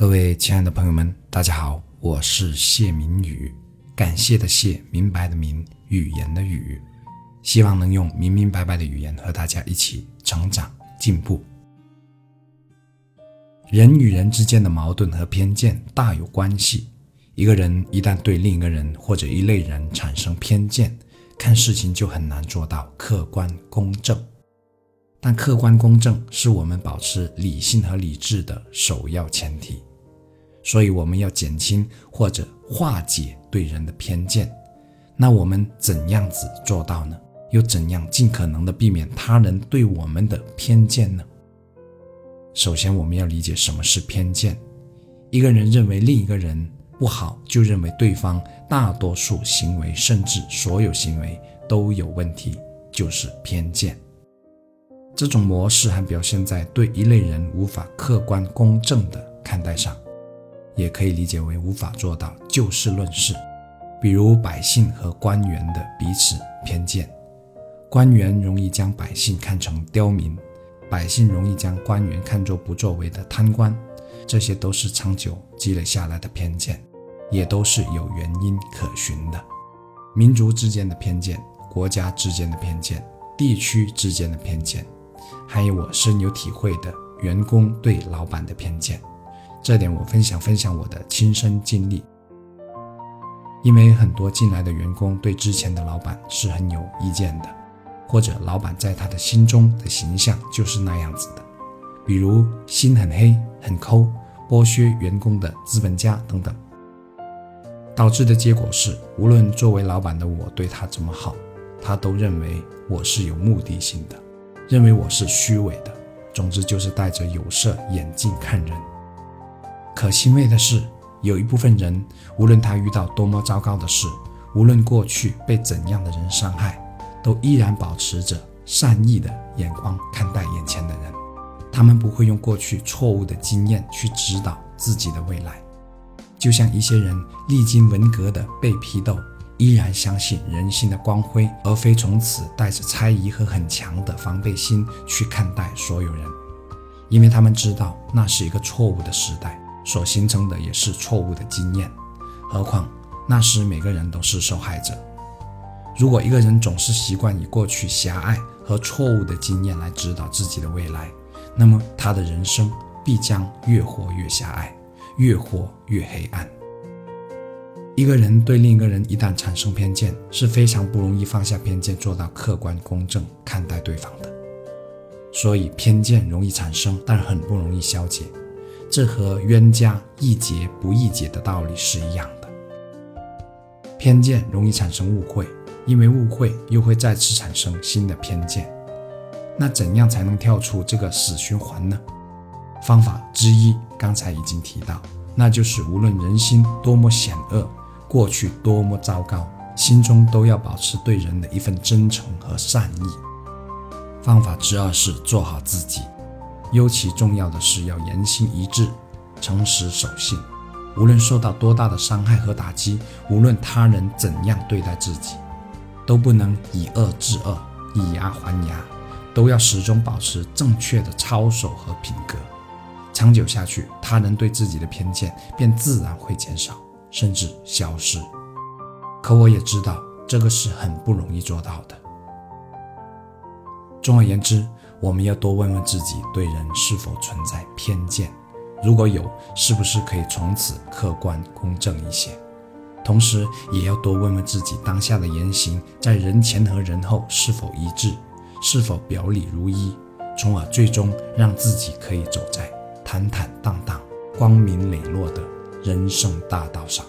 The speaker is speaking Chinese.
各位亲爱的朋友们，大家好，我是谢明宇，感谢的谢，明白的明，语言的语，希望能用明明白白的语言和大家一起成长进步。人与人之间的矛盾和偏见大有关系，一个人一旦对另一个人或者一类人产生偏见，看事情就很难做到客观公正。但客观公正是我们保持理性和理智的首要前提。所以我们要减轻或者化解对人的偏见，那我们怎样子做到呢？又怎样尽可能的避免他人对我们的偏见呢？首先，我们要理解什么是偏见。一个人认为另一个人不好，就认为对方大多数行为甚至所有行为都有问题，就是偏见。这种模式还表现在对一类人无法客观公正的看待上。也可以理解为无法做到就事论事，比如百姓和官员的彼此偏见，官员容易将百姓看成刁民，百姓容易将官员看作不作为的贪官，这些都是长久积累下来的偏见，也都是有原因可循的。民族之间的偏见，国家之间的偏见，地区之间的偏见，还有我深有体会的员工对老板的偏见。这点我分享分享我的亲身经历，因为很多进来的员工对之前的老板是很有意见的，或者老板在他的心中的形象就是那样子的，比如心很黑、很抠、剥削员工的资本家等等，导致的结果是，无论作为老板的我对他怎么好，他都认为我是有目的性的，认为我是虚伪的，总之就是戴着有色眼镜看人。可欣慰的是，有一部分人，无论他遇到多么糟糕的事，无论过去被怎样的人伤害，都依然保持着善意的眼光看待眼前的人。他们不会用过去错误的经验去指导自己的未来。就像一些人历经文革的被批斗，依然相信人性的光辉，而非从此带着猜疑和很强的防备心去看待所有人，因为他们知道那是一个错误的时代。所形成的也是错误的经验，何况那时每个人都是受害者。如果一个人总是习惯以过去狭隘和错误的经验来指导自己的未来，那么他的人生必将越活越狭隘，越活越黑暗。一个人对另一个人一旦产生偏见，是非常不容易放下偏见，做到客观公正看待对方的。所以，偏见容易产生，但很不容易消解。这和冤家宜解不宜结的道理是一样的。偏见容易产生误会，因为误会又会再次产生新的偏见。那怎样才能跳出这个死循环呢？方法之一，刚才已经提到，那就是无论人心多么险恶，过去多么糟糕，心中都要保持对人的一份真诚和善意。方法之二是做好自己。尤其重要的是要言行一致，诚实守信。无论受到多大的伤害和打击，无论他人怎样对待自己，都不能以恶制恶，以牙还牙，都要始终保持正确的操守和品格。长久下去，他人对自己的偏见便自然会减少，甚至消失。可我也知道，这个是很不容易做到的。总而言之。我们要多问问自己，对人是否存在偏见？如果有，是不是可以从此客观公正一些？同时，也要多问问自己，当下的言行在人前和人后是否一致，是否表里如一，从而最终让自己可以走在坦坦荡荡、光明磊落的人生大道上。